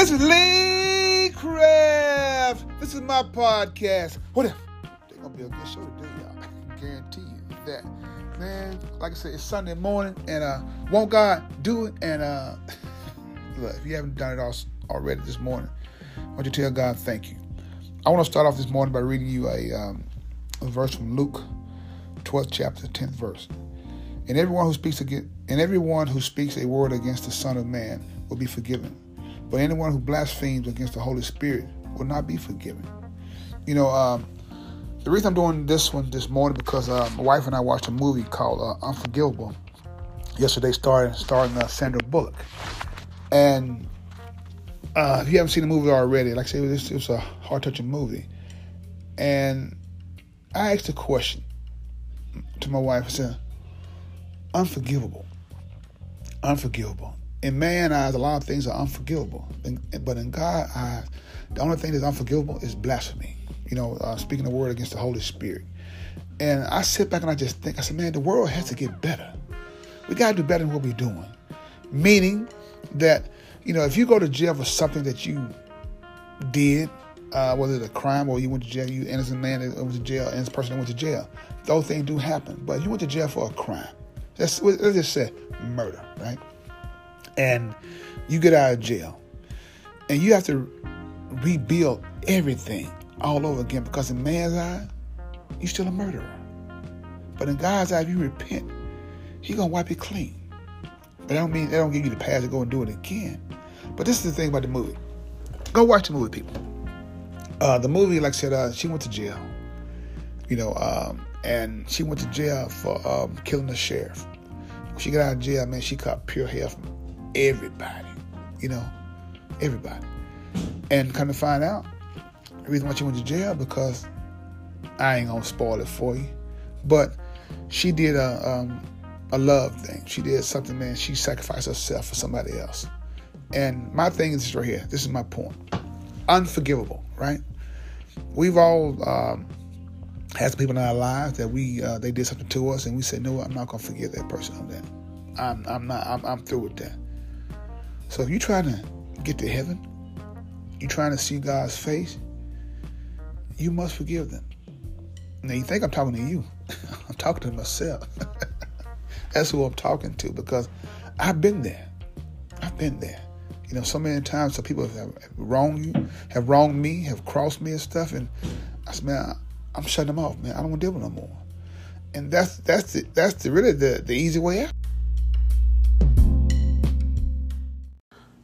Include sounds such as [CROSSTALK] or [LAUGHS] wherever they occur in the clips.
This is Lee Craft. This is my podcast. What if? They're gonna be a good show today, y'all. I guarantee you that. Man, like I said, it's Sunday morning, and uh, won't God do it? And uh, [LAUGHS] look, if you haven't done it all already this morning, I want you to tell God thank you. I want to start off this morning by reading you a, um, a verse from Luke, 12th chapter, 10th verse. And everyone who speaks against, and everyone who speaks a word against the Son of Man will be forgiven. But anyone who blasphemes against the Holy Spirit will not be forgiven. You know, um, the reason I'm doing this one this morning because uh, my wife and I watched a movie called uh, Unforgivable yesterday, starring starring uh, Sandra Bullock. And uh, if you haven't seen the movie already, like I said, it was, it was a heart touching movie. And I asked a question to my wife. I said, "Unforgivable, unforgivable." In man's eyes, a lot of things are unforgivable. But in God's eyes, the only thing that's unforgivable is blasphemy. You know, uh, speaking the word against the Holy Spirit. And I sit back and I just think, I said, man, the world has to get better. We got to do better than what we're doing. Meaning that, you know, if you go to jail for something that you did, uh, whether it's a crime or you went to jail, you innocent man that went to jail, innocent person that went to jail, those things do happen. But you went to jail for a crime. Let's, let's just say murder, right? And you get out of jail and you have to rebuild everything all over again because in man's eye, you're still a murderer. But in God's eye, if you repent, He gonna wipe it clean. But that don't mean that don't give you the pass to go and do it again. But this is the thing about the movie. Go watch the movie, people. Uh, the movie, like I said, uh, she went to jail. You know, um, and she went to jail for um, killing the sheriff. When she got out of jail, man, she caught pure hell from everybody, you know, everybody. And kind of find out, the reason why she went to jail because I ain't gonna spoil it for you, but she did a um, a love thing. She did something, man. She sacrificed herself for somebody else. And my thing is right here. This is my point. Unforgivable, right? We've all um, had people in our lives that we uh, they did something to us, and we said, "No, I'm not gonna forgive that person on that. I'm I'm not. I'm, I'm through with that." So if you're trying to get to heaven, you're trying to see God's face, you must forgive them. Now you think I'm talking to you. [LAUGHS] I'm talking to myself. [LAUGHS] That's who I'm talking to because I've been there. I've been there. You know, so many times some people have wronged you, have wronged me, have crossed me and stuff, and I said, man, I'm shutting them off, man. I don't want to deal with them no more. And that's that's the, that's the, really the, the easy way out.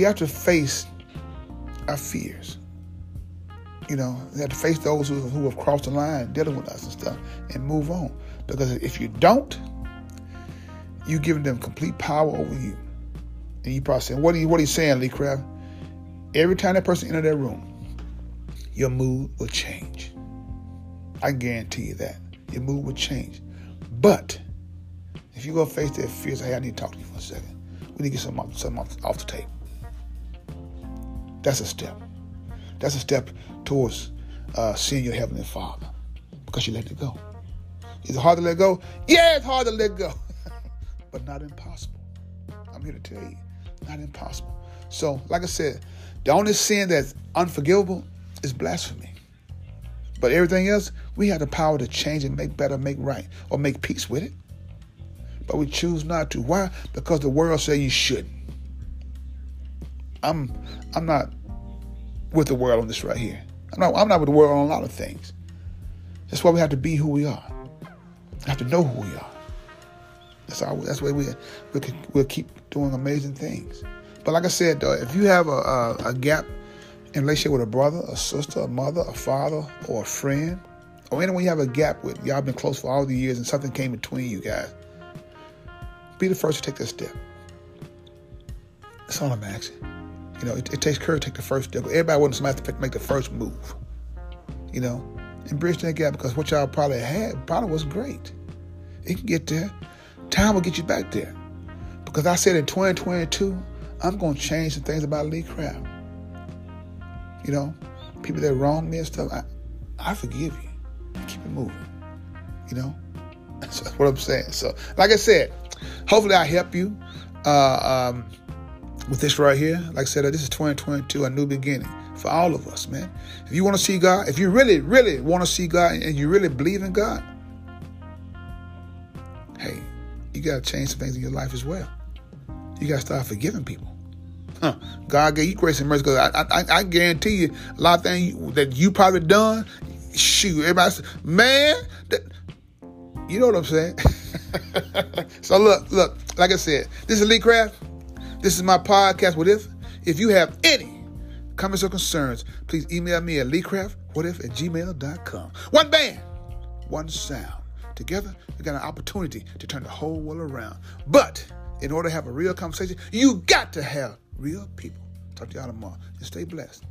We have to face our fears. You know, we have to face those who, who have crossed the line dealing with us and stuff and move on. Because if you don't, you're giving them complete power over you. And you probably saying, what are you, what are you saying, Lee Craft? Every time that person enter that room, your mood will change. I guarantee you that. Your mood will change. But if you go face their fears, hey, I need to talk to you for a second. We need to get something off, off, off the table. That's a step. That's a step towards uh, seeing your Heavenly Father because you let it go. Is it hard to let go? Yeah, it's hard to let go, [LAUGHS] but not impossible. I'm here to tell you, not impossible. So, like I said, the only sin that's unforgivable is blasphemy. But everything else, we have the power to change and make better, make right, or make peace with it. But we choose not to. Why? Because the world says you shouldn't. I'm I'm not with the world on this right here. I'm not I'm not with the world on a lot of things. That's why we have to be who we are. We have to know who we are. That's our, that's why we we can, we'll keep doing amazing things. But like I said, though, if you have a, a, a gap in relationship with a brother, a sister, a mother, a father, or a friend, or anyone you have a gap with, y'all been close for all the years, and something came between you guys, be the first to take that step. That's all I'm asking. You know, it, it takes courage to take the first step. Everybody wants somebody to make the first move. You know, and bridge that gap because what y'all probably had probably was great. It can get there. Time will get you back there. Because I said in 2022, I'm going to change some things about Lee Craft. You know, people that wrong me and stuff, I, I forgive you. Keep it moving. You know, [LAUGHS] that's what I'm saying. So, like I said, hopefully I help you uh, um, with this right here. Like I said, this is 2022, a new beginning for all of us, man. If you want to see God, if you really, really want to see God and you really believe in God, hey, you got to change some things in your life as well. You got to start forgiving people. Huh. God gave you grace and mercy because I, I, I, guarantee you a lot of things that you probably done. Shoot, everybody, say, man, that, you know what I'm saying. [LAUGHS] so look, look, like I said, this is Lee Craft. This is my podcast. What if? If you have any comments or concerns, please email me at leecraftwhatif at gmail.com. One band, one sound. Together, we got an opportunity to turn the whole world around. But in order to have a real conversation, you got to have real people. Talk to y'all tomorrow. And stay blessed.